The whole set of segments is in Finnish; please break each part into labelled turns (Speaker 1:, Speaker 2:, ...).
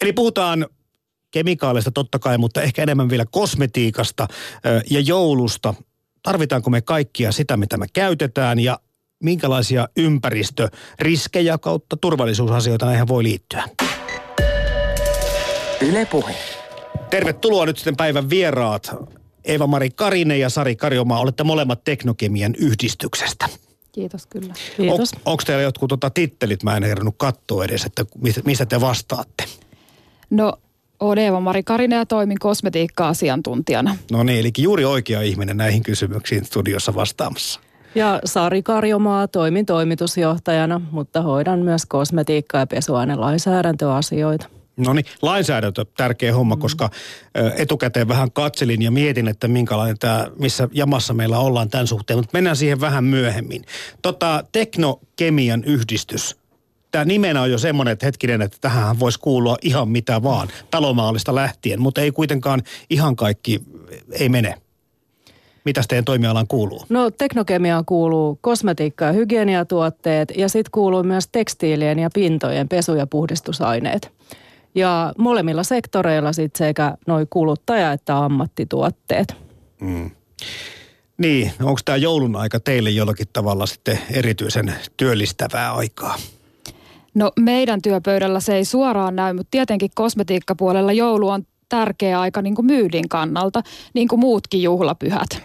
Speaker 1: Eli puhutaan kemikaalista totta kai, mutta ehkä enemmän vielä kosmetiikasta ja joulusta. Tarvitaanko me kaikkia sitä, mitä me käytetään ja minkälaisia ympäristöriskejä kautta turvallisuusasioita näihin voi liittyä?
Speaker 2: Yle Puhe.
Speaker 1: Tervetuloa nyt sitten päivän vieraat. Eeva-Mari Karinen ja Sari Karjomaa, olette molemmat Teknokemian yhdistyksestä.
Speaker 3: Kiitos kyllä.
Speaker 1: Kiitos. On, onko teillä jotkut tota, tittelit? Mä en herännyt katsoa edes, että mistä te vastaatte.
Speaker 3: No olen Eeva-Mari Karinen ja toimin kosmetiikka-asiantuntijana.
Speaker 1: No niin, eli juuri oikea ihminen näihin kysymyksiin studiossa vastaamassa.
Speaker 4: Ja Sari Karjomaa toimin toimitusjohtajana, mutta hoidan myös kosmetiikka- ja pesuainelainsäädäntöasioita.
Speaker 1: No niin, lainsäädäntö, tärkeä homma, mm. koska etukäteen vähän katselin ja mietin, että minkälainen tämä, missä jamassa meillä ollaan tämän suhteen, mutta mennään siihen vähän myöhemmin. Tota, teknokemian yhdistys, tämä nimenä on jo semmoinen, että hetkinen, että tähän voisi kuulua ihan mitä vaan, talomaalista lähtien, mutta ei kuitenkaan ihan kaikki, ei mene. Mitä teidän toimialaan kuuluu?
Speaker 4: No teknokemiaan kuuluu kosmetiikka- ja hygieniatuotteet ja sitten kuuluu myös tekstiilien ja pintojen pesu- ja puhdistusaineet. Ja molemmilla sektoreilla sitten sekä noin kuluttaja- että ammattituotteet. Mm.
Speaker 1: Niin, onko tämä joulun aika teille jollakin tavalla sitten erityisen työllistävää aikaa?
Speaker 3: No meidän työpöydällä se ei suoraan näy, mutta tietenkin kosmetiikkapuolella joulu on tärkeä aika niin kuin myydin kannalta, niin kuin muutkin juhlapyhät.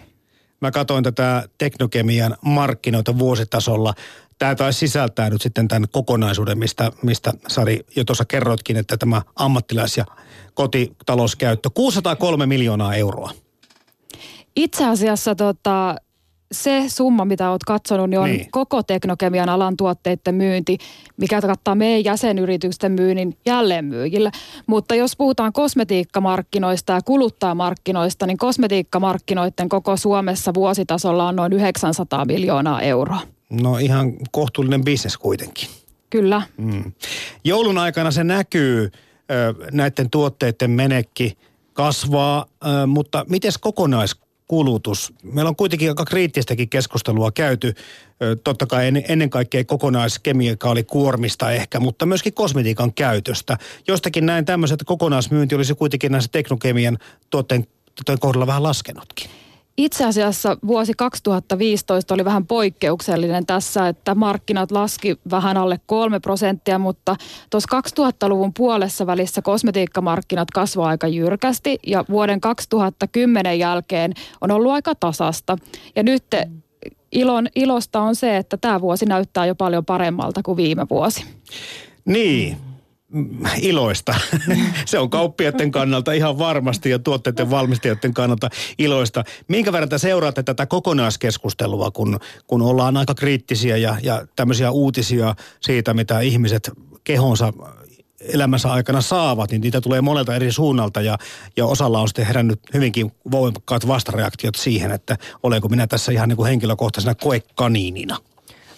Speaker 1: Mä katsoin tätä teknokemian markkinoita vuositasolla. Tämä taisi sisältää nyt sitten tämän kokonaisuuden, mistä, mistä Sari jo tuossa kerroitkin, että tämä ammattilais- ja kotitalouskäyttö, 603 miljoonaa euroa.
Speaker 3: Itse asiassa tota, se summa, mitä olet katsonut, niin on niin. koko teknokemian alan tuotteiden myynti, mikä kattaa meidän jäsenyritysten myynnin jälleenmyyjille. Mutta jos puhutaan kosmetiikkamarkkinoista ja kuluttajamarkkinoista, niin kosmetiikkamarkkinoiden koko Suomessa vuositasolla on noin 900 miljoonaa euroa.
Speaker 1: No ihan kohtuullinen bisnes kuitenkin.
Speaker 3: Kyllä. Mm.
Speaker 1: Joulun aikana se näkyy näiden tuotteiden menekki kasvaa, mutta miten kokonais kulutus. Meillä on kuitenkin aika kriittistäkin keskustelua käyty, totta kai ennen kaikkea kokonaiskemikaalikuormista ehkä, mutta myöskin kosmetiikan käytöstä. Jostakin näin tämmöiset, kokonaismyynti olisi kuitenkin näissä teknokemian tuotteen, tuotteen kohdalla vähän laskenutkin.
Speaker 3: Itse asiassa vuosi 2015 oli vähän poikkeuksellinen tässä, että markkinat laski vähän alle 3 prosenttia, mutta tuossa 2000-luvun puolessa välissä kosmetiikkamarkkinat kasvoi aika jyrkästi ja vuoden 2010 jälkeen on ollut aika tasasta. Ja nyt ilon, ilosta on se, että tämä vuosi näyttää jo paljon paremmalta kuin viime vuosi.
Speaker 1: Niin, iloista. se on kauppiaiden kannalta ihan varmasti ja tuotteiden valmistajien kannalta iloista. Minkä verran te seuraatte tätä kokonaiskeskustelua, kun, kun ollaan aika kriittisiä ja, ja tämmöisiä uutisia siitä, mitä ihmiset kehonsa elämänsä aikana saavat, niin niitä tulee monelta eri suunnalta ja, ja osalla on sitten herännyt hyvinkin voimakkaat vastareaktiot siihen, että olenko minä tässä ihan niin kuin henkilökohtaisena koekaniinina.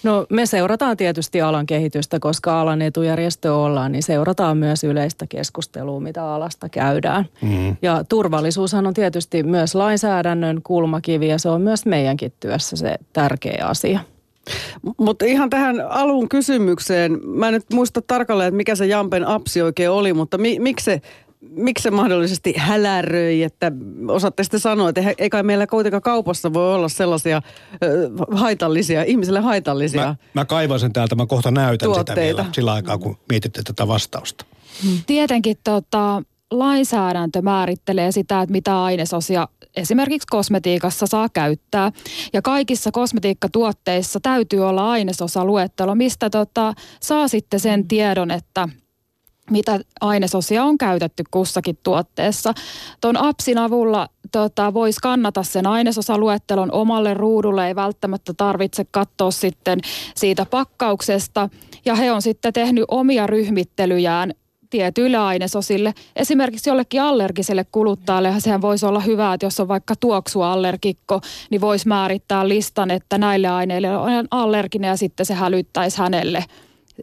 Speaker 4: No me seurataan tietysti alan kehitystä, koska alan etujärjestö ollaan, niin seurataan myös yleistä keskustelua, mitä alasta käydään. Mm. Ja turvallisuushan on tietysti myös lainsäädännön kulmakivi ja se on myös meidänkin työssä se tärkeä asia.
Speaker 5: Mutta ihan tähän alun kysymykseen, mä en nyt muista tarkalleen, että mikä se Jampen apsi oikein oli, mutta mi, miksi se miksi se mahdollisesti häläröi, että osaatte sitten sanoa, että ei kai meillä kuitenkaan kaupassa voi olla sellaisia ö, haitallisia, ihmisille haitallisia
Speaker 1: Mä, mä kaivan sen täältä, mä kohta näytän tuotteita. sitä vielä sillä aikaa, kun mietitte tätä vastausta.
Speaker 3: Tietenkin tota, lainsäädäntö määrittelee sitä, että mitä ainesosia esimerkiksi kosmetiikassa saa käyttää. Ja kaikissa kosmetiikkatuotteissa täytyy olla ainesosaluettelo, mistä tota, saa sitten sen tiedon, että – mitä ainesosia on käytetty kussakin tuotteessa. Tuon appsin avulla tota, voisi kannata sen ainesosaluettelon omalle ruudulle, ei välttämättä tarvitse katsoa sitten siitä pakkauksesta. Ja he on sitten tehnyt omia ryhmittelyjään tietyille ainesosille. Esimerkiksi jollekin allergiselle kuluttajalle sehän voisi olla hyvä, että jos on vaikka tuoksuallergikko, niin voisi määrittää listan, että näille aineille on allerginen ja sitten se hälyttäisi hänelle –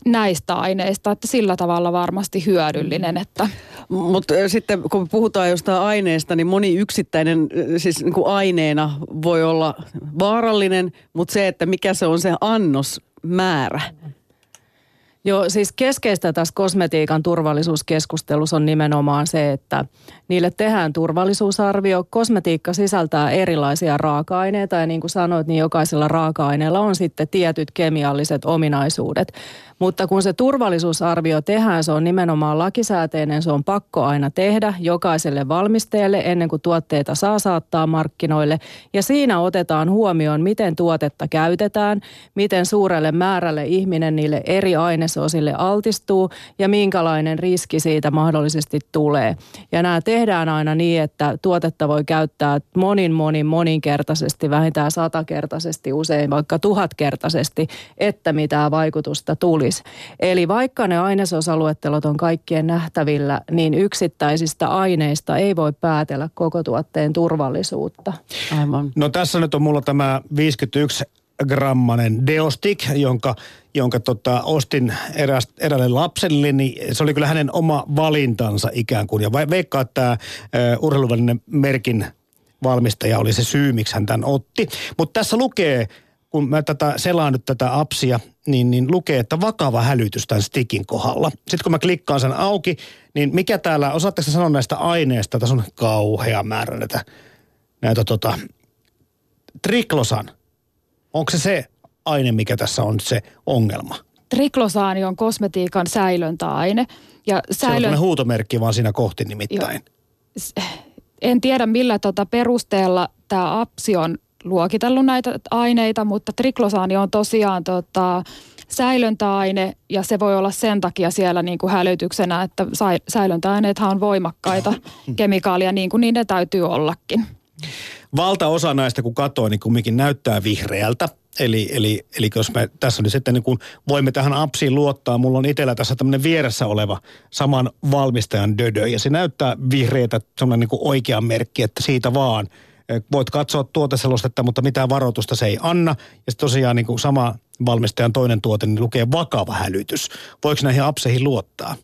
Speaker 3: näistä aineista, että sillä tavalla varmasti hyödyllinen. Että.
Speaker 5: Mutta sitten kun puhutaan jostain aineesta, niin moni yksittäinen siis niin kuin aineena voi olla vaarallinen, mutta se, että mikä se on se annosmäärä,
Speaker 4: Joo, siis keskeistä tässä kosmetiikan turvallisuuskeskustelussa on nimenomaan se, että niille tehdään turvallisuusarvio. Kosmetiikka sisältää erilaisia raaka-aineita ja niin kuin sanoit, niin jokaisella raaka-aineella on sitten tietyt kemialliset ominaisuudet. Mutta kun se turvallisuusarvio tehdään, se on nimenomaan lakisääteinen, se on pakko aina tehdä jokaiselle valmistajalle ennen kuin tuotteita saa saattaa markkinoille. Ja siinä otetaan huomioon, miten tuotetta käytetään, miten suurelle määrälle ihminen niille eri ainesosille altistuu ja minkälainen riski siitä mahdollisesti tulee. Ja nämä tehdään aina niin, että tuotetta voi käyttää monin, monin, moninkertaisesti, vähintään satakertaisesti, usein vaikka tuhatkertaisesti, että mitään vaikutusta tulisi. Eli vaikka ne ainesosaluettelot on kaikkien nähtävillä, niin yksittäisistä aineista ei voi päätellä koko tuotteen turvallisuutta.
Speaker 1: Aivan. No tässä nyt on mulla tämä 51 grammanen Deostik, jonka, jonka tota, ostin eräs, eräälle lapselle, niin se oli kyllä hänen oma valintansa ikään kuin. Ja veikkaa, että tämä urheiluvälinen merkin valmistaja oli se syy, miksi hän tämän otti. Mutta tässä lukee, kun mä tätä selaan nyt tätä appsia, niin, niin lukee, että vakava hälytys tämän stikin kohdalla. Sitten kun mä klikkaan sen auki, niin mikä täällä, osaatteko sanoa näistä aineista, tässä on kauhea määrä näitä, näitä tota, triklosan – Onko se se aine, mikä tässä on se ongelma?
Speaker 3: Triklosaani on kosmetiikan säilöntäaine.
Speaker 1: Ja säilön... Se on huutomerkki vaan siinä kohti nimittäin. Jo.
Speaker 3: En tiedä millä tota perusteella tämä APSI on luokitellut näitä aineita, mutta triklosaani on tosiaan tota, säilöntäaine ja se voi olla sen takia siellä niin kuin hälytyksenä, että säilöntäaineethan on voimakkaita kemikaalia niin kuin niiden täytyy ollakin
Speaker 1: valtaosa näistä, kun katsoo, niin kumminkin näyttää vihreältä. Eli, eli, eli jos me tässä nyt sitten niin kun voimme tähän appsiin luottaa, mulla on itsellä tässä tämmöinen vieressä oleva saman valmistajan dödö, ja se näyttää vihreätä, semmoinen niin oikea merkki, että siitä vaan. Voit katsoa tuoteselostetta, mutta mitään varoitusta se ei anna. Ja sitten tosiaan niin sama valmistajan toinen tuote, niin lukee vakava hälytys. Voiko näihin appseihin luottaa?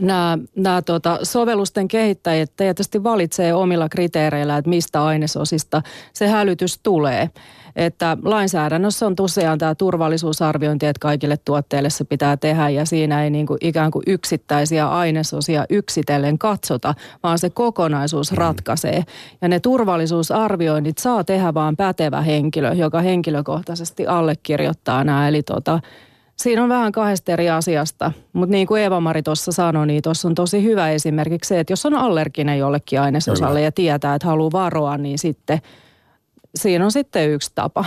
Speaker 4: Nämä, nämä tuota, sovellusten kehittäjät tietysti valitsee omilla kriteereillä, että mistä ainesosista se hälytys tulee. Että lainsäädännössä on tosiaan tämä turvallisuusarviointi, että kaikille tuotteille se pitää tehdä ja siinä ei niin kuin ikään kuin yksittäisiä ainesosia yksitellen katsota, vaan se kokonaisuus mm. ratkaisee. Ja ne turvallisuusarvioinnit saa tehdä vaan pätevä henkilö, joka henkilökohtaisesti allekirjoittaa nämä. Eli tuota, Siinä on vähän kahdesta eri asiasta, mutta niin kuin Eeva-Mari tuossa sanoi, niin tuossa on tosi hyvä esimerkiksi se, että jos on allerginen jollekin ainesosalle Kyllä. ja tietää, että haluaa varoa, niin sitten siinä on sitten yksi tapa.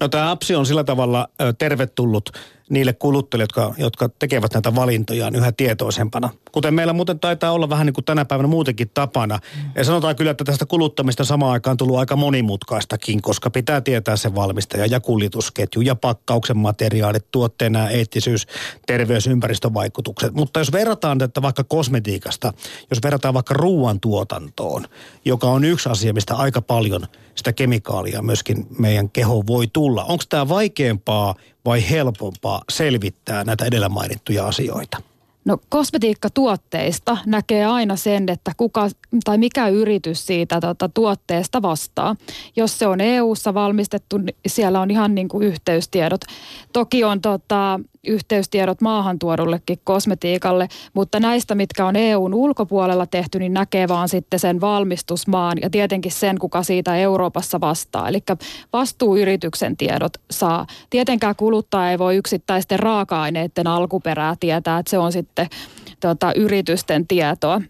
Speaker 1: No tämä apsi on sillä tavalla tervetullut niille kuluttajille, jotka, jotka tekevät näitä valintojaan yhä tietoisempana. Kuten meillä muuten taitaa olla vähän niin kuin tänä päivänä muutenkin tapana. Ja sanotaan kyllä, että tästä kuluttamista samaan aikaan tullut aika monimutkaistakin, koska pitää tietää se valmistaja ja kuljetusketju ja pakkauksen materiaalit, tuotteena eettisyys, terveys, ympäristövaikutukset. Mutta jos verrataan tätä vaikka kosmetiikasta, jos verrataan vaikka ruoantuotantoon, joka on yksi asia, mistä aika paljon sitä kemikaalia myöskin meidän keho voi tulla. Onko tämä vaikeampaa vai helpompaa selvittää näitä edellä mainittuja asioita?
Speaker 3: No kosmetiikkatuotteista näkee aina sen, että kuka tai mikä yritys siitä tota, tuotteesta vastaa. Jos se on EU-ssa valmistettu, niin siellä on ihan niin kuin yhteystiedot. Toki on tota, yhteystiedot maahantuodullekin kosmetiikalle, mutta näistä, mitkä on EUn ulkopuolella tehty, niin näkee vaan sitten sen valmistusmaan ja tietenkin sen, kuka siitä Euroopassa vastaa. Eli vastuuyrityksen tiedot saa. Tietenkään kuluttaja ei voi yksittäisten raaka-aineiden alkuperää tietää, että se on sitten tota, yritysten tietoa.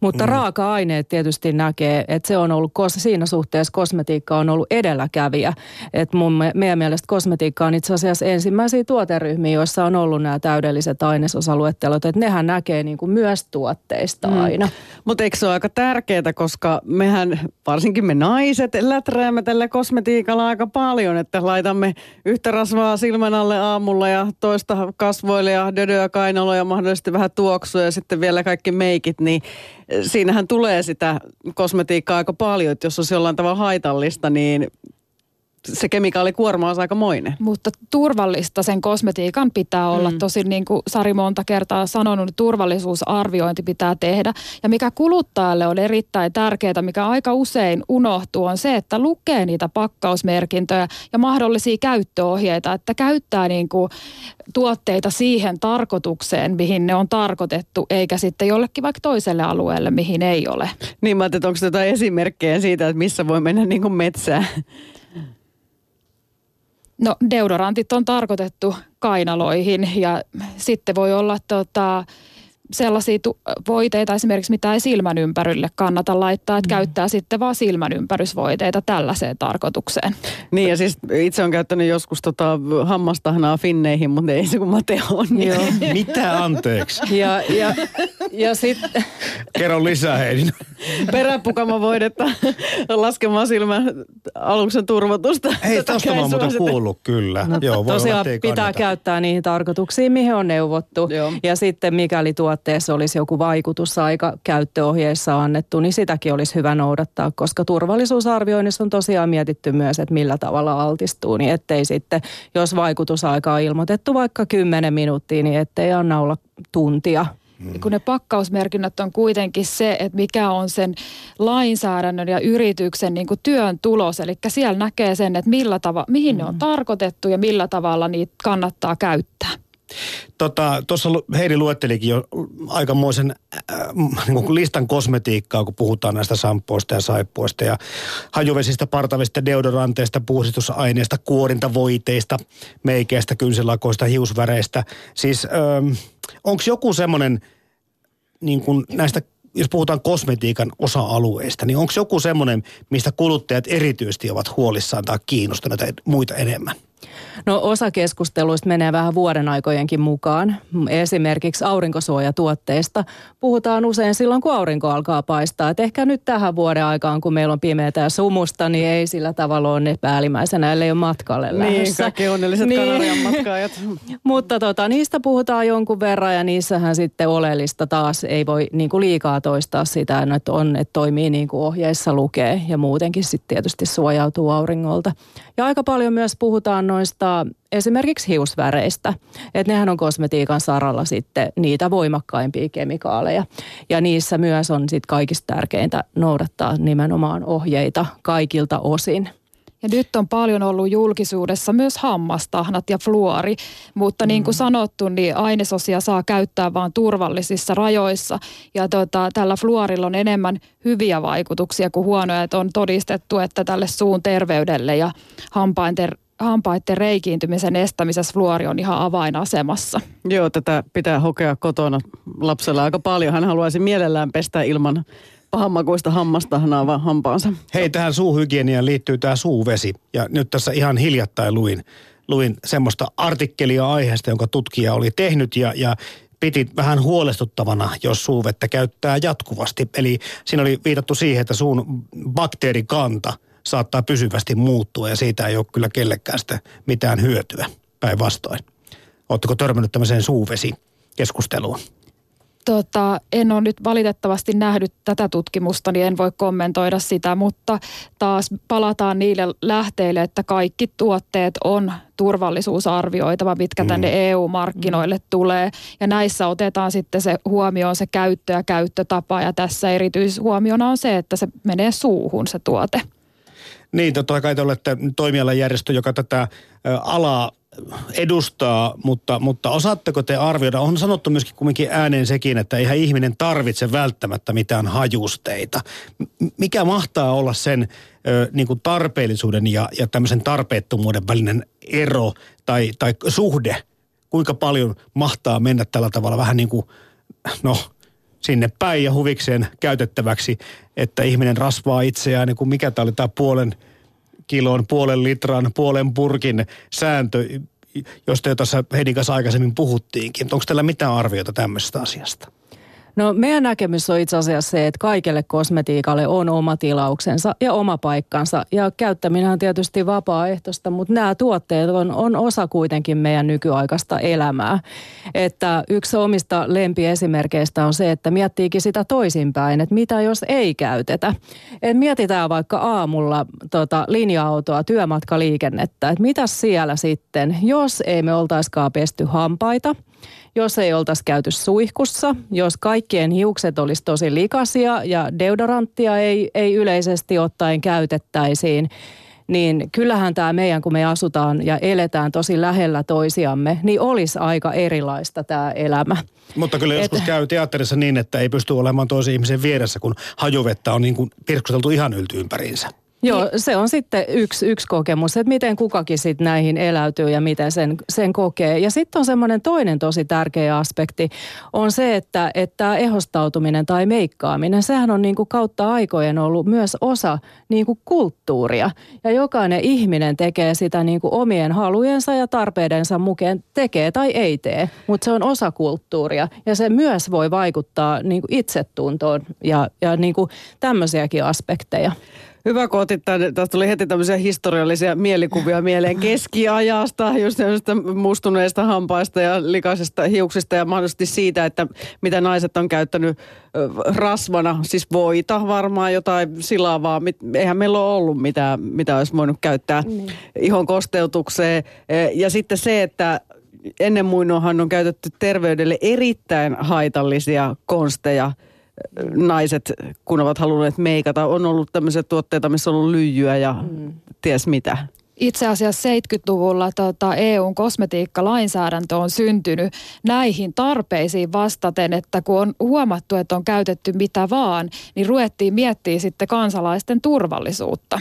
Speaker 4: Mutta mm. raaka-aineet tietysti näkee, että se on ollut, siinä suhteessa kosmetiikka on ollut edelläkävijä. Että mun, meidän mielestä kosmetiikka on itse asiassa ensimmäisiä tuoteryhmiä, joissa on ollut nämä täydelliset ainesosaluettelot. Että nehän näkee niin kuin myös tuotteista mm. aina.
Speaker 5: Mutta eikö se ole aika tärkeää, koska mehän, varsinkin me naiset, läträämme tällä kosmetiikalla aika paljon, että laitamme yhtä rasvaa silmän alle aamulla ja toista kasvoille ja dödöä kainaloja ja mahdollisesti vähän tuoksua ja sitten vielä kaikki meikit, niin siinähän tulee sitä kosmetiikkaa aika paljon, että jos on jollain tavalla haitallista, niin se kemikaalikuorma on aika moinen.
Speaker 3: Mutta turvallista sen kosmetiikan pitää olla. Mm. Tosin niin kuin Sari monta kertaa sanonut, niin turvallisuusarviointi pitää tehdä. Ja mikä kuluttajalle on erittäin tärkeää, mikä aika usein unohtuu, on se, että lukee niitä pakkausmerkintöjä ja mahdollisia käyttöohjeita, että käyttää niin kuin tuotteita siihen tarkoitukseen, mihin ne on tarkoitettu, eikä sitten jollekin vaikka toiselle alueelle, mihin ei ole.
Speaker 5: Niin mä ajattelin, onko jotain esimerkkejä siitä, että missä voi mennä niin kuin metsään?
Speaker 3: No deodorantit on tarkoitettu kainaloihin ja sitten voi olla tota, sellaisia tu- voiteita esimerkiksi, mitä ei silmän ympärille kannata laittaa, että mm. käyttää sitten vaan silmän ympärysvoiteita tällaiseen tarkoitukseen.
Speaker 5: Niin ja siis itse on käyttänyt joskus tota hammastahnaa finneihin, mutta ei se kun Mateo on. Niin.
Speaker 1: Joo. Mitä anteeksi?
Speaker 4: Ja, ja, ja sitten...
Speaker 1: Kerro lisää Heidi.
Speaker 5: Peräpukama-voidetta laskemaan silmän aluksen turvotusta.
Speaker 1: Ei, tosta mä oon muuten kuullut kyllä.
Speaker 4: No, Joo, voi tosiaan olla, pitää kannata. käyttää niihin tarkoituksiin, mihin on neuvottu. Joo. Ja sitten mikäli tuo tuotteessa olisi joku vaikutusaika käyttöohjeissa annettu, niin sitäkin olisi hyvä noudattaa, koska turvallisuusarvioinnissa on tosiaan mietitty myös, että millä tavalla altistuu, niin ettei sitten, jos vaikutusaika on ilmoitettu vaikka 10 minuuttia, niin ettei anna olla tuntia
Speaker 3: Hmm. Kun ne pakkausmerkinnät on kuitenkin se, että mikä on sen lainsäädännön ja yrityksen niin kuin työn tulos. Eli siellä näkee sen, että millä tava, mihin hmm. ne on mm. tarkoitettu ja millä tavalla niitä kannattaa käyttää.
Speaker 1: Tota, tuossa Heidi luettelikin jo aikamoisen äh, niin listan kosmetiikkaa, kun puhutaan näistä sampoista ja saippuista ja hajuvesistä, partavista, deodoranteista, puhdistusaineista, kuorintavoiteista, meikeistä, kynsilakoista, hiusväreistä. Siis ähm, onko joku semmoinen niin kuin näistä jos puhutaan kosmetiikan osa-alueista, niin onko joku semmoinen, mistä kuluttajat erityisesti ovat huolissaan tai kiinnostuneita muita enemmän?
Speaker 4: No osa keskusteluista menee vähän vuoden aikojenkin mukaan. Esimerkiksi aurinkosuojatuotteista puhutaan usein silloin, kun aurinko alkaa paistaa. Et ehkä nyt tähän vuoden aikaan, kun meillä on pimeätä ja sumusta, niin ei sillä tavalla ole ne päällimmäisenä, ellei ole matkalle
Speaker 5: niin, lähdössä. Niin, kaikki onnelliset niin. Kanarian matkaajat.
Speaker 4: Mutta tota, niistä puhutaan jonkun verran ja niissähän sitten oleellista taas ei voi niin kuin liikaa toistaa sitä, että, on, että toimii niin kuin ohjeissa lukee ja muutenkin sitten tietysti suojautuu auringolta. Ja aika paljon myös puhutaan noista esimerkiksi hiusväreistä. Että nehän on kosmetiikan saralla sitten niitä voimakkaimpia kemikaaleja. Ja niissä myös on sitten kaikista tärkeintä noudattaa nimenomaan ohjeita kaikilta osin.
Speaker 3: Ja nyt on paljon ollut julkisuudessa myös hammastahnat ja fluori, mutta niin kuin mm. sanottu, niin ainesosia saa käyttää vain turvallisissa rajoissa. Ja tota, tällä fluorilla on enemmän hyviä vaikutuksia kuin huonoja, että on todistettu, että tälle suun terveydelle ja hampaiden hampaiden reikiintymisen estämisessä fluori on ihan avainasemassa.
Speaker 5: Joo, tätä pitää hokea kotona lapsella aika paljon. Hän haluaisi mielellään pestä ilman pahanmakuista hammastahnaa vaan hampaansa.
Speaker 1: Hei, tähän suuhygieniaan liittyy tämä suuvesi. Ja nyt tässä ihan hiljattain luin, luin semmoista artikkelia aiheesta, jonka tutkija oli tehnyt ja, ja piti vähän huolestuttavana, jos suuvettä käyttää jatkuvasti. Eli siinä oli viitattu siihen, että suun bakteerikanta saattaa pysyvästi muuttua ja siitä ei ole kyllä kellekään sitä mitään hyötyä päinvastoin. Oletteko törmännyt tämmöiseen suuvesi keskusteluun?
Speaker 3: Tota, en ole nyt valitettavasti nähnyt tätä tutkimusta, niin en voi kommentoida sitä, mutta taas palataan niille lähteille, että kaikki tuotteet on turvallisuusarvioitava, mitkä mm. tänne EU-markkinoille mm. tulee. Ja näissä otetaan sitten se huomioon se käyttö ja käyttötapa ja tässä erityishuomiona on se, että se menee suuhun se tuote.
Speaker 1: Niin, totta kai te olette toimialajärjestö, joka tätä alaa edustaa, mutta, mutta osaatteko te arvioida, on sanottu myöskin kumminkin ääneen sekin, että eihän ihminen tarvitse välttämättä mitään hajusteita. Mikä mahtaa olla sen ö, niin kuin tarpeellisuuden ja, ja tämmöisen tarpeettomuuden välinen ero tai, tai suhde? Kuinka paljon mahtaa mennä tällä tavalla vähän niin kuin, no sinne päin ja huvikseen käytettäväksi, että ihminen rasvaa itseään, niin kuin mikä tämä oli tämä puolen – kilon, puolen litran, puolen purkin sääntö, josta jo tuossa Heidin kanssa aikaisemmin puhuttiinkin. Onko teillä mitään arviota tämmöisestä asiasta?
Speaker 4: No meidän näkemys on itse asiassa se, että kaikelle kosmetiikalle on oma tilauksensa ja oma paikkansa. Ja käyttäminen on tietysti vapaaehtoista, mutta nämä tuotteet on, on osa kuitenkin meidän nykyaikaista elämää. Että yksi omista lempiesimerkkeistä on se, että miettiikin sitä toisinpäin, että mitä jos ei käytetä. Et mietitään vaikka aamulla tota, linja-autoa, työmatkaliikennettä, että mitä siellä sitten, jos ei me oltaiskaan pesty hampaita – jos ei oltaisi käyty suihkussa, jos kaikkien hiukset olisi tosi likaisia ja deodoranttia ei, ei yleisesti ottaen käytettäisiin, niin kyllähän tämä meidän, kun me asutaan ja eletään tosi lähellä toisiamme, niin olisi aika erilaista tämä elämä.
Speaker 1: Mutta kyllä joskus Et... käy teatterissa niin, että ei pysty olemaan toisen ihmisen vieressä, kun hajuvettä on niin kuin pirskuteltu ihan yltyympäriinsä.
Speaker 4: Joo, niin. se on sitten yksi, yksi kokemus, että miten kukakin sitten näihin eläytyy ja miten sen, sen kokee. Ja sitten on semmoinen toinen tosi tärkeä aspekti, on se, että, että ehostautuminen tai meikkaaminen, sehän on niin kuin kautta aikojen ollut myös osa niin kuin kulttuuria. Ja jokainen ihminen tekee sitä niin kuin omien halujensa ja tarpeidensa mukaan, tekee tai ei tee, mutta se on osa kulttuuria. Ja se myös voi vaikuttaa niin kuin itsetuntoon ja, ja niin kuin tämmöisiäkin aspekteja.
Speaker 5: Hyvä, kun otit tämän. Tästä tuli heti tämmöisiä historiallisia mielikuvia mieleen keskiajasta, just mustuneista hampaista ja likaisista hiuksista ja mahdollisesti siitä, että mitä naiset on käyttänyt rasvana, siis voita varmaan, jotain silavaa. Eihän meillä ole ollut mitään, mitä olisi voinut käyttää mm. ihon kosteutukseen. E, ja sitten se, että ennen muinoinhan on käytetty terveydelle erittäin haitallisia konsteja – naiset, kun ovat halunneet meikata. On ollut tämmöisiä tuotteita, missä on ollut lyijyä ja mm. ties mitä.
Speaker 3: Itse asiassa 70-luvulla tota, EUn kosmetiikkalainsäädäntö on syntynyt näihin tarpeisiin vastaten, että kun on huomattu, että on käytetty mitä vaan, niin ruvettiin miettiä sitten kansalaisten turvallisuutta.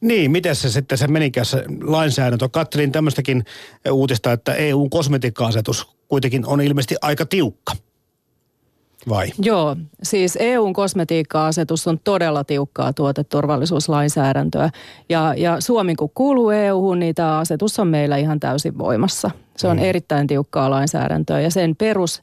Speaker 1: Niin, miten se sitten se menikään se lainsäädäntö? Kattelin tämmöistäkin uutista, että EUn kosmetiikka-asetus kuitenkin on ilmeisesti aika tiukka vai?
Speaker 4: Joo, siis EUn kosmetiikka-asetus on todella tiukkaa tuoteturvallisuuslainsäädäntöä. Ja, ja Suomi kun kuuluu EUhun, niin tämä asetus on meillä ihan täysin voimassa. Se on mm. erittäin tiukkaa lainsäädäntöä ja sen perus,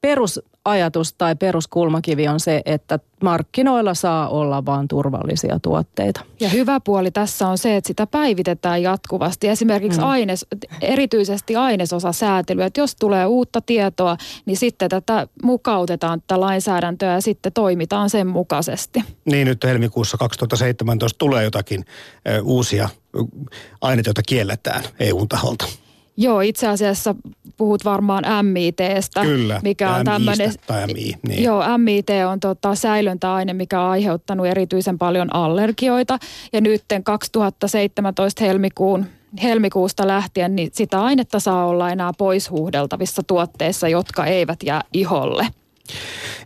Speaker 4: perus ajatus tai peruskulmakivi on se, että markkinoilla saa olla vain turvallisia tuotteita.
Speaker 3: Ja hyvä puoli tässä on se, että sitä päivitetään jatkuvasti. Esimerkiksi mm. aines, erityisesti ainesosasäätely, että jos tulee uutta tietoa, niin sitten tätä mukautetaan tätä lainsäädäntöä ja sitten toimitaan sen mukaisesti.
Speaker 1: Niin nyt helmikuussa 2017 tulee jotakin ö, uusia aineita, joita kielletään EUn taholta.
Speaker 3: Joo, itse asiassa puhut varmaan MITstä.
Speaker 1: Kyllä,
Speaker 3: mikä
Speaker 1: on tämmöinen, MI. Niin.
Speaker 3: Joo, MIT on tota säilöntäaine, mikä on aiheuttanut erityisen paljon allergioita. Ja nyt 2017 helmikuun helmikuusta lähtien, niin sitä ainetta saa olla enää poishuuhdeltavissa tuotteissa, jotka eivät jää iholle.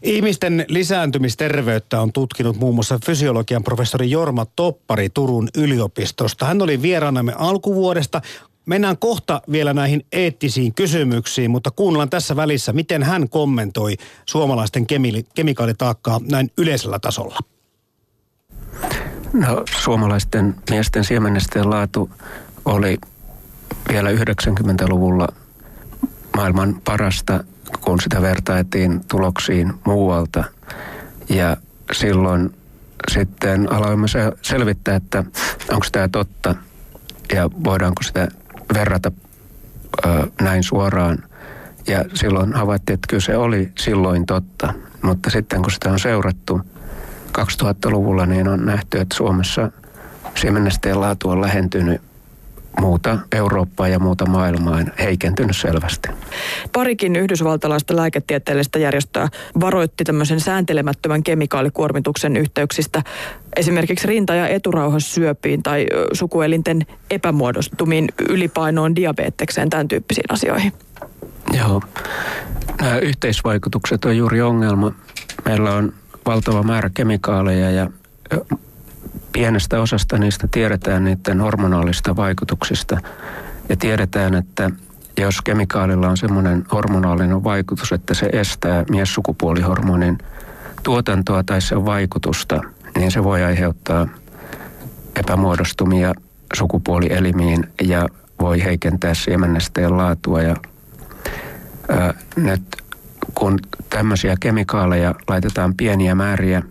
Speaker 1: Ihmisten lisääntymisterveyttä on tutkinut muun muassa fysiologian professori Jorma Toppari Turun yliopistosta. Hän oli vieraanamme alkuvuodesta. Mennään kohta vielä näihin eettisiin kysymyksiin, mutta kuunnellaan tässä välissä, miten hän kommentoi suomalaisten kemi- kemikaalitaakkaa näin yleisellä tasolla.
Speaker 2: No, suomalaisten miesten siemennesteen laatu oli vielä 90-luvulla maailman parasta, kun sitä vertailtiin tuloksiin muualta. Ja silloin sitten aloimme selvittää, että onko tämä totta ja voidaanko sitä verrata ö, näin suoraan. Ja silloin havaittiin, että kyllä se oli silloin totta. Mutta sitten kun sitä on seurattu 2000-luvulla, niin on nähty, että Suomessa siemennesteen laatu on lähentynyt muuta Eurooppaa ja muuta maailmaa heikentynyt selvästi.
Speaker 6: Parikin yhdysvaltalaista lääketieteellistä järjestöä varoitti tämmöisen sääntelemättömän kemikaalikuormituksen yhteyksistä esimerkiksi rinta- ja eturauhassyöpiin tai sukuelinten epämuodostumiin, ylipainoon, diabetekseen, tämän tyyppisiin asioihin.
Speaker 2: Joo. Nämä yhteisvaikutukset on juuri ongelma. Meillä on valtava määrä kemikaaleja ja pienestä osasta niistä tiedetään niiden hormonaalista vaikutuksista. Ja tiedetään, että jos kemikaalilla on semmoinen hormonaalinen vaikutus, että se estää miessukupuolihormonin tuotantoa tai sen vaikutusta, niin se voi aiheuttaa epämuodostumia sukupuolielimiin ja voi heikentää siemennesteen laatua. Ja, ää, nyt kun tämmöisiä kemikaaleja laitetaan pieniä määriä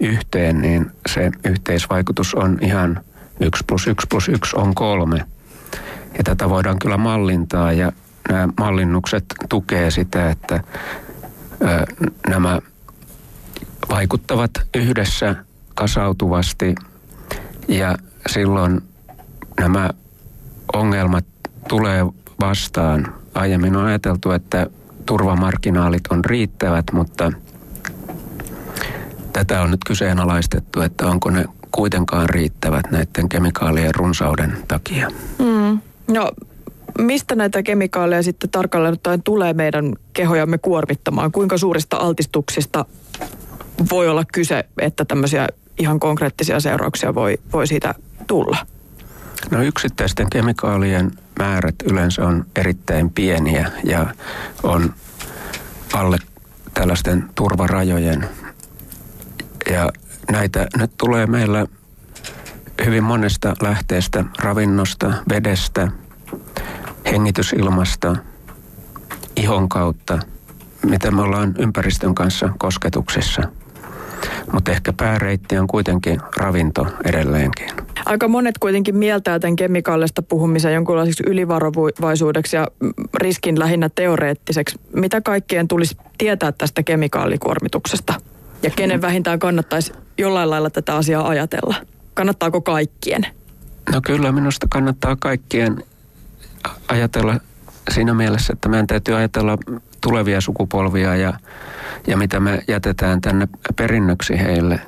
Speaker 2: yhteen, niin se yhteisvaikutus on ihan 1 plus 1 plus 1 on kolme. Ja tätä voidaan kyllä mallintaa ja nämä mallinnukset tukee sitä, että ö, nämä vaikuttavat yhdessä kasautuvasti ja silloin nämä ongelmat tulee vastaan. Aiemmin on ajateltu, että turvamarginaalit on riittävät, mutta tätä on nyt kyseenalaistettu, että onko ne kuitenkaan riittävät näiden kemikaalien runsauden takia.
Speaker 6: Mm. No mistä näitä kemikaaleja sitten tarkalleen ottaen tulee meidän kehojamme kuormittamaan? Kuinka suurista altistuksista voi olla kyse, että tämmöisiä ihan konkreettisia seurauksia voi, voi siitä tulla?
Speaker 2: No yksittäisten kemikaalien määrät yleensä on erittäin pieniä ja on alle tällaisten turvarajojen. Ja näitä nyt tulee meillä hyvin monesta lähteestä, ravinnosta, vedestä, hengitysilmasta, ihon kautta, mitä me ollaan ympäristön kanssa kosketuksissa. Mutta ehkä pääreitti on kuitenkin ravinto edelleenkin.
Speaker 6: Aika monet kuitenkin mieltää tämän kemikaalista puhumisen jonkunlaiseksi ylivarovaisuudeksi ja riskin lähinnä teoreettiseksi. Mitä kaikkien tulisi tietää tästä kemikaalikuormituksesta? Ja kenen vähintään kannattaisi jollain lailla tätä asiaa ajatella? Kannattaako kaikkien?
Speaker 2: No kyllä minusta kannattaa kaikkien ajatella siinä mielessä, että meidän täytyy ajatella tulevia sukupolvia ja, ja mitä me jätetään tänne perinnöksi heille.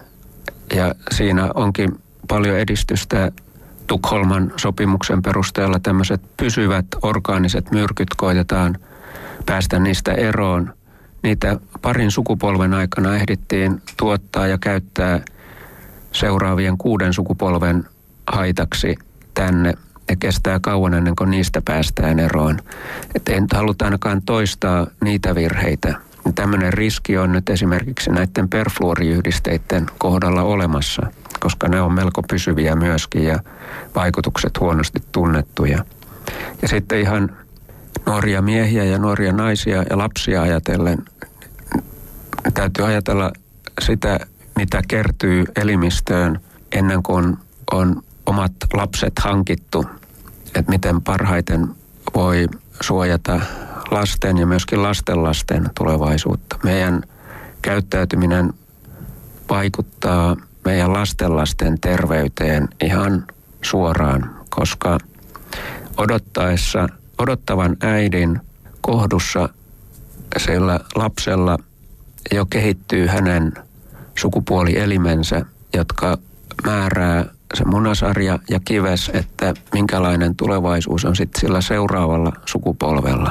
Speaker 2: Ja siinä onkin paljon edistystä Tukholman sopimuksen perusteella tämmöiset pysyvät orgaaniset myrkyt koitetaan päästä niistä eroon. Niitä parin sukupolven aikana ehdittiin tuottaa ja käyttää seuraavien kuuden sukupolven haitaksi tänne ja kestää kauan ennen kuin niistä päästään eroon. Ei nyt haluta ainakaan toistaa niitä virheitä. Tämmöinen riski on nyt esimerkiksi näiden perfluoriyhdisteiden kohdalla olemassa, koska ne on melko pysyviä myöskin ja vaikutukset huonosti tunnettuja. Ja sitten ihan nuoria miehiä ja nuoria naisia ja lapsia ajatellen, täytyy ajatella sitä, mitä kertyy elimistöön ennen kuin on omat lapset hankittu, että miten parhaiten voi suojata lasten ja myöskin lastenlasten tulevaisuutta. Meidän käyttäytyminen vaikuttaa meidän lastenlasten terveyteen ihan suoraan, koska odottaessa, odottavan äidin kohdussa sillä lapsella jo kehittyy hänen sukupuolielimensä, jotka määrää se munasarja ja kives, että minkälainen tulevaisuus on sitten sillä seuraavalla sukupolvella.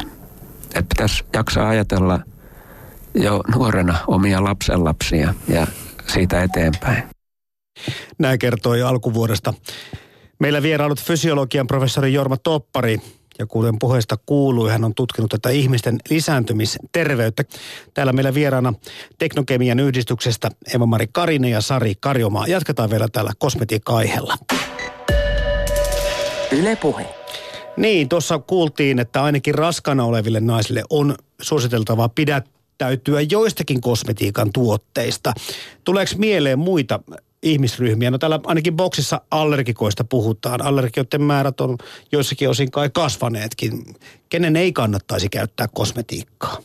Speaker 2: Että pitäisi jaksaa ajatella jo nuorena omia lapsenlapsia ja siitä eteenpäin.
Speaker 1: Näin kertoi alkuvuodesta. Meillä vierailut fysiologian professori Jorma Toppari ja kuten puheesta kuului, hän on tutkinut tätä ihmisten lisääntymisterveyttä. Täällä meillä vieraana Teknokemian yhdistyksestä Eva-Mari Karine ja Sari Karjomaa. Jatketaan vielä täällä kosmetiikka-aiheella. Yle Puhe. Niin, tuossa kuultiin, että ainakin raskana oleville naisille on suositeltavaa pidättäytyä joistakin kosmetiikan tuotteista. Tuleeko mieleen muita ihmisryhmiä. No täällä ainakin boksissa allergikoista puhutaan. Allergioiden määrät on joissakin osin kai kasvaneetkin. Kenen ei kannattaisi käyttää kosmetiikkaa?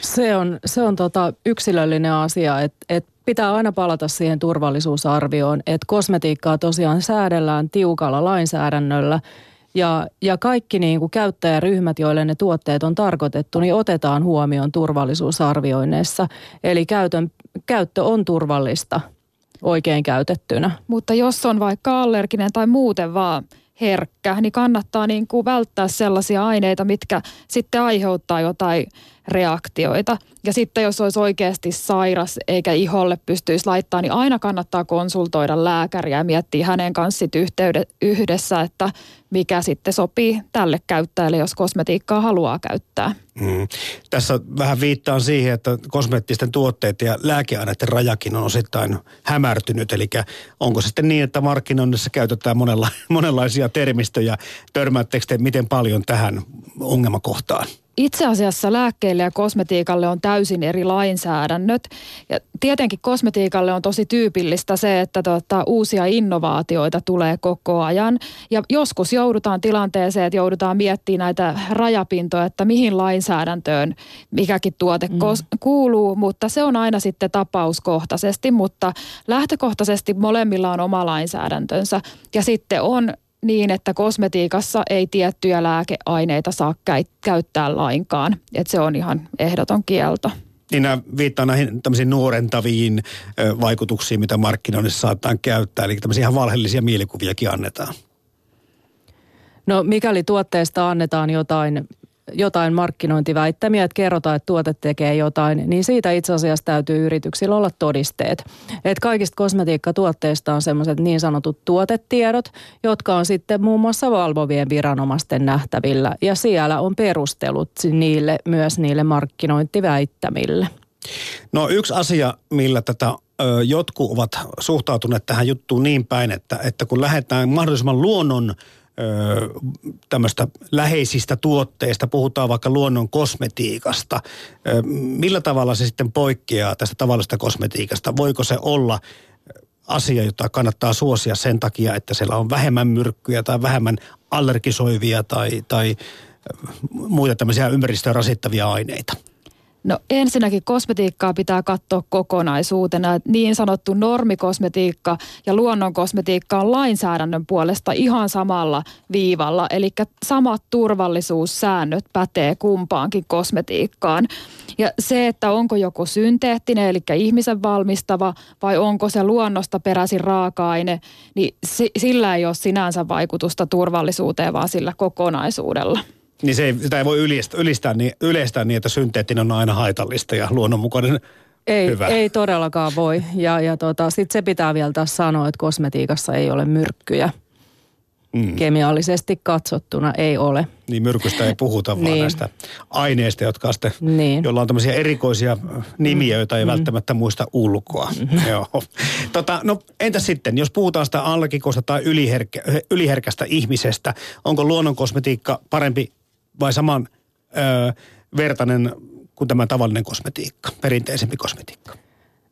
Speaker 4: Se on, se on tota yksilöllinen asia, että et pitää aina palata siihen turvallisuusarvioon, että kosmetiikkaa tosiaan säädellään tiukalla lainsäädännöllä – ja, ja kaikki niin kuin käyttäjäryhmät, joille ne tuotteet on tarkoitettu, niin otetaan huomioon turvallisuusarvioinneissa. Eli käytön, käyttö on turvallista oikein käytettynä.
Speaker 3: Mutta jos on vaikka allerginen tai muuten vaan herkkä, niin kannattaa niin kuin välttää sellaisia aineita, mitkä sitten aiheuttaa jotain reaktioita. Ja sitten jos olisi oikeasti sairas eikä iholle pystyisi laittaa, niin aina kannattaa konsultoida lääkäriä ja miettiä hänen kanssa yhdessä, että mikä sitten sopii tälle käyttäjälle, jos kosmetiikkaa haluaa käyttää. Mm.
Speaker 1: Tässä vähän viittaan siihen, että kosmeettisten tuotteiden ja lääkeaineiden rajakin on osittain hämärtynyt. Eli onko se sitten niin, että markkinoinnissa käytetään monenla- monenlaisia termistöjä? Törmäättekö te miten paljon tähän ongelmakohtaan?
Speaker 3: Itse asiassa lääkkeille ja kosmetiikalle on täysin eri lainsäädännöt. Ja tietenkin kosmetiikalle on tosi tyypillistä se, että tota, uusia innovaatioita tulee koko ajan. Ja joskus joudutaan tilanteeseen, että joudutaan miettimään näitä rajapintoja, että mihin lainsäädäntöön mikäkin tuote mm. kuuluu. Mutta se on aina sitten tapauskohtaisesti, mutta lähtökohtaisesti molemmilla on oma lainsäädäntönsä. Ja sitten on niin, että kosmetiikassa ei tiettyjä lääkeaineita saa käyttää lainkaan. Että se on ihan ehdoton kielto.
Speaker 1: Niin nämä viittaa näihin tämmöisiin nuorentaviin ö, vaikutuksiin, mitä markkinoinnissa saattaa käyttää. Eli tämmöisiä ihan valheellisia mielikuviakin annetaan.
Speaker 4: No mikäli tuotteesta annetaan jotain jotain markkinointiväittämiä, että kerrotaan, että tuote tekee jotain, niin siitä itse asiassa täytyy yrityksillä olla todisteet. Et kaikista kosmetiikkatuotteista on semmoiset niin sanotut tuotetiedot, jotka on sitten muun muassa valvovien viranomaisten nähtävillä. Ja siellä on perustelut niille, myös niille markkinointiväittämille.
Speaker 1: No yksi asia, millä tätä jotkut ovat suhtautuneet tähän juttuun niin päin, että, että kun lähdetään mahdollisimman luonnon tämmöistä läheisistä tuotteista, puhutaan vaikka luonnon kosmetiikasta. Millä tavalla se sitten poikkeaa tästä tavallisesta kosmetiikasta? Voiko se olla asia, jota kannattaa suosia sen takia, että siellä on vähemmän myrkkyjä tai vähemmän allergisoivia tai, tai muita tämmöisiä ympäristöä rasittavia aineita?
Speaker 3: No ensinnäkin kosmetiikkaa pitää katsoa kokonaisuutena. Niin sanottu normikosmetiikka ja luonnonkosmetiikka on lainsäädännön puolesta ihan samalla viivalla. Eli samat turvallisuussäännöt pätee kumpaankin kosmetiikkaan. Ja se, että onko joku synteettinen, eli ihmisen valmistava, vai onko se luonnosta peräisin raaka-aine, niin sillä ei ole sinänsä vaikutusta turvallisuuteen, vaan sillä kokonaisuudella.
Speaker 1: Niin se ei, sitä ei voi ylistää, ylistää niin, yleistää niin, että synteettinen on aina haitallista ja luonnonmukainen
Speaker 4: ei,
Speaker 1: hyvä.
Speaker 4: ei todellakaan voi. Ja, ja tota, sitten se pitää vielä taas sanoa, että kosmetiikassa ei ole myrkkyjä. Mm. Kemiallisesti katsottuna ei ole.
Speaker 1: Niin myrkystä ei puhuta, vaan niin. näistä aineista, jotka sitten, niin. joilla on tämmöisiä erikoisia nimiä, joita ei mm. välttämättä muista ulkoa. Mm. Joo. Tota, no entä sitten, jos puhutaan sitä allergikosta tai yliherkä, yliherkästä ihmisestä, onko luonnonkosmetiikka parempi vai saman ö, vertainen kuin tämä tavallinen kosmetiikka, perinteisempi kosmetiikka?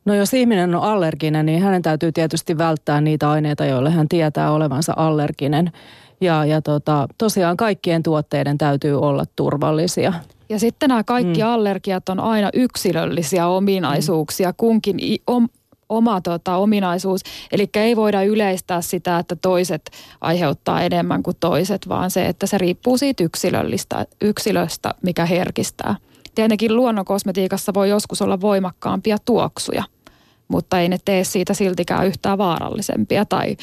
Speaker 4: No jos ihminen on allerginen, niin hänen täytyy tietysti välttää niitä aineita, joille hän tietää olevansa allerginen. Ja, ja tota, tosiaan kaikkien tuotteiden täytyy olla turvallisia.
Speaker 3: Ja sitten nämä kaikki mm. allergiat on aina yksilöllisiä ominaisuuksia. Mm. Kunkin om, oma tota, ominaisuus. Eli ei voida yleistää sitä, että toiset aiheuttaa enemmän kuin toiset, vaan se, että se riippuu siitä yksilöllistä, yksilöstä, mikä herkistää. Tietenkin luonnonkosmetiikassa voi joskus olla voimakkaampia tuoksuja, mutta ei ne tee siitä siltikään yhtään vaarallisempia tai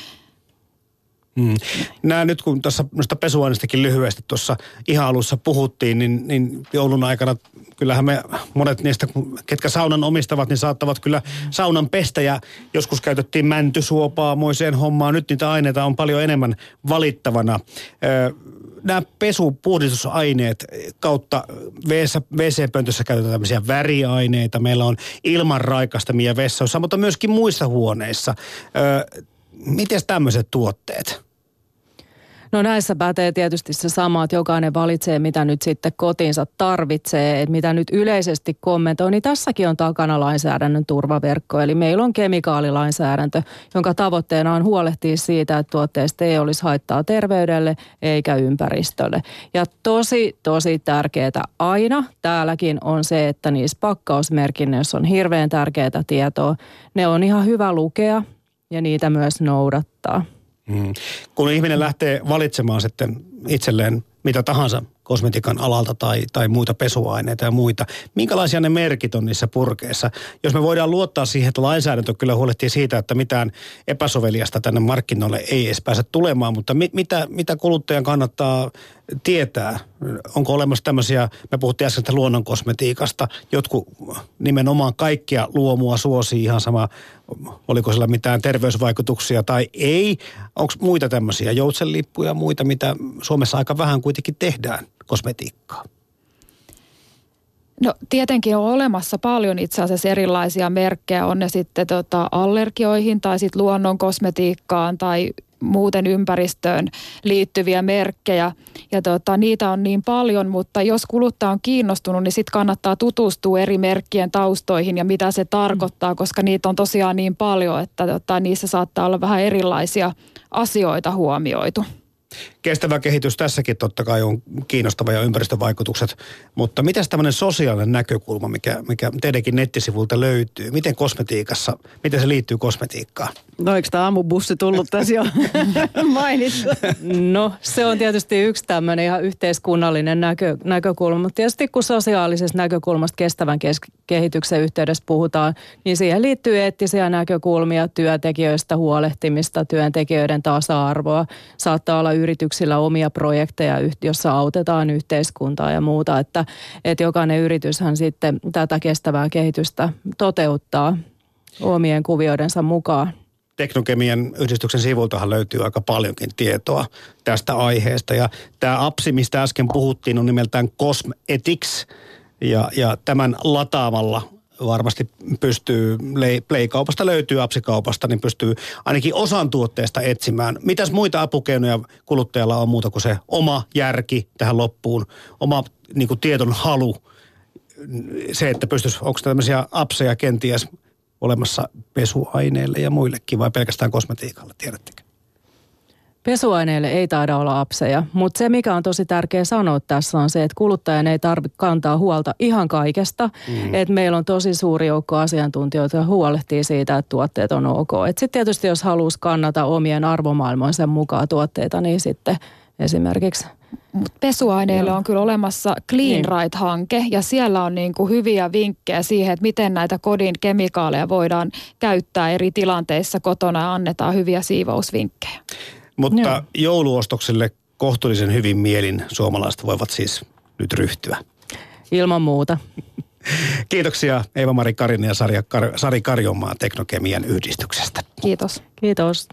Speaker 1: Mm. Nämä nyt kun tuossa noista pesuaineistakin lyhyesti tuossa ihan alussa puhuttiin, niin, niin joulun aikana kyllähän me monet niistä, ketkä saunan omistavat, niin saattavat kyllä saunan pestä ja joskus käytettiin mäntysuopaa moiseen hommaan. Nyt niitä aineita on paljon enemmän valittavana. Nämä pesupuhdistusaineet kautta WC-pöntössä käytetään tämmöisiä väriaineita. Meillä on ilman raikastamia vessoissa, mutta myöskin muissa huoneissa. Miten tämmöiset tuotteet?
Speaker 4: No näissä pätee tietysti se sama, että jokainen valitsee, mitä nyt sitten kotiinsa tarvitsee, että mitä nyt yleisesti kommentoi, niin tässäkin on takana lainsäädännön turvaverkko. Eli meillä on kemikaalilainsäädäntö, jonka tavoitteena on huolehtia siitä, että tuotteista ei olisi haittaa terveydelle eikä ympäristölle. Ja tosi, tosi tärkeää aina täälläkin on se, että niissä pakkausmerkinnöissä on hirveän tärkeää tietoa. Ne on ihan hyvä lukea ja niitä myös noudattaa.
Speaker 1: Mm. Kun ihminen lähtee valitsemaan sitten itselleen mitä tahansa kosmetiikan alalta tai, tai muita pesuaineita ja muita. Minkälaisia ne merkit on niissä purkeissa? Jos me voidaan luottaa siihen, että lainsäädäntö kyllä huolehtii siitä, että mitään epäsoveliasta tänne markkinoille ei edes pääse tulemaan, mutta mit, mitä, mitä kuluttajan kannattaa tietää? Onko olemassa tämmöisiä, me puhuttiin äsken luonnon kosmetiikasta, jotkut nimenomaan kaikkia luomua suosii ihan sama, oliko sillä mitään terveysvaikutuksia tai ei. Onko muita tämmöisiä joutsenlippuja ja muita, mitä Suomessa aika vähän kuitenkin tehdään? kosmetiikkaa?
Speaker 3: No tietenkin on olemassa paljon itse asiassa erilaisia merkkejä, on ne sitten tota allergioihin tai sitten luonnon kosmetiikkaan tai muuten ympäristöön liittyviä merkkejä. Ja tota, niitä on niin paljon, mutta jos kuluttaja on kiinnostunut, niin sitten kannattaa tutustua eri merkkien taustoihin ja mitä se tarkoittaa, koska niitä on tosiaan niin paljon, että tota, niissä saattaa olla vähän erilaisia asioita huomioitu.
Speaker 1: Kestävä kehitys tässäkin totta kai on kiinnostava ja ympäristövaikutukset, mutta mitä tämmöinen sosiaalinen näkökulma, mikä, mikä teidänkin nettisivulta löytyy, miten kosmetiikassa, miten se liittyy kosmetiikkaan?
Speaker 5: No eikö tämä aamubussi tullut tässä jo mainittu?
Speaker 4: No se on tietysti yksi tämmöinen ihan yhteiskunnallinen näkö, näkökulma, mutta tietysti kun sosiaalisesta näkökulmasta kestävän kes- kehityksen yhteydessä puhutaan, niin siihen liittyy eettisiä näkökulmia, työntekijöistä huolehtimista, työntekijöiden tasa-arvoa. Saattaa olla yrityksillä omia projekteja, jossa autetaan yhteiskuntaa ja muuta, että, että jokainen yrityshän sitten tätä kestävää kehitystä toteuttaa omien kuvioidensa mukaan.
Speaker 1: Teknokemian yhdistyksen sivultahan löytyy aika paljonkin tietoa tästä aiheesta. Ja tämä apsi, mistä äsken puhuttiin, on nimeltään Cosmetics. Ja, ja tämän lataamalla varmasti pystyy, Play-kaupasta löytyy apsikaupasta, niin pystyy ainakin osan tuotteesta etsimään. Mitäs muita apukeinoja kuluttajalla on muuta kuin se oma järki tähän loppuun, oma niin kuin tieton halu, se, että pystyisi, onko tämmöisiä apseja kenties olemassa pesuaineille ja muillekin vai pelkästään kosmetiikalle, tiedättekö?
Speaker 4: Pesuaineille ei taida olla apseja, mutta se mikä on tosi tärkeä sanoa tässä on se, että kuluttajan ei tarvitse kantaa huolta ihan kaikesta. Mm. Että meillä on tosi suuri joukko asiantuntijoita, jotka huolehtii siitä, että tuotteet on ok. Sitten tietysti jos haluaisi kannata omien arvomaailmoinsa mukaan tuotteita, niin sitten esimerkiksi
Speaker 3: Mut pesuaineille on kyllä olemassa Clean niin. Right-hanke ja siellä on niin kuin hyviä vinkkejä siihen, että miten näitä kodin kemikaaleja voidaan käyttää eri tilanteissa kotona ja annetaan hyviä siivousvinkkejä.
Speaker 1: Mutta Joo. jouluostokselle kohtuullisen hyvin mielin suomalaiset voivat siis nyt ryhtyä.
Speaker 4: Ilman muuta.
Speaker 1: Kiitoksia Eeva-Mari Karinen ja Sari, Kar- Sari Karjomaa Teknokemian yhdistyksestä.
Speaker 3: Kiitos.
Speaker 4: Kiitos.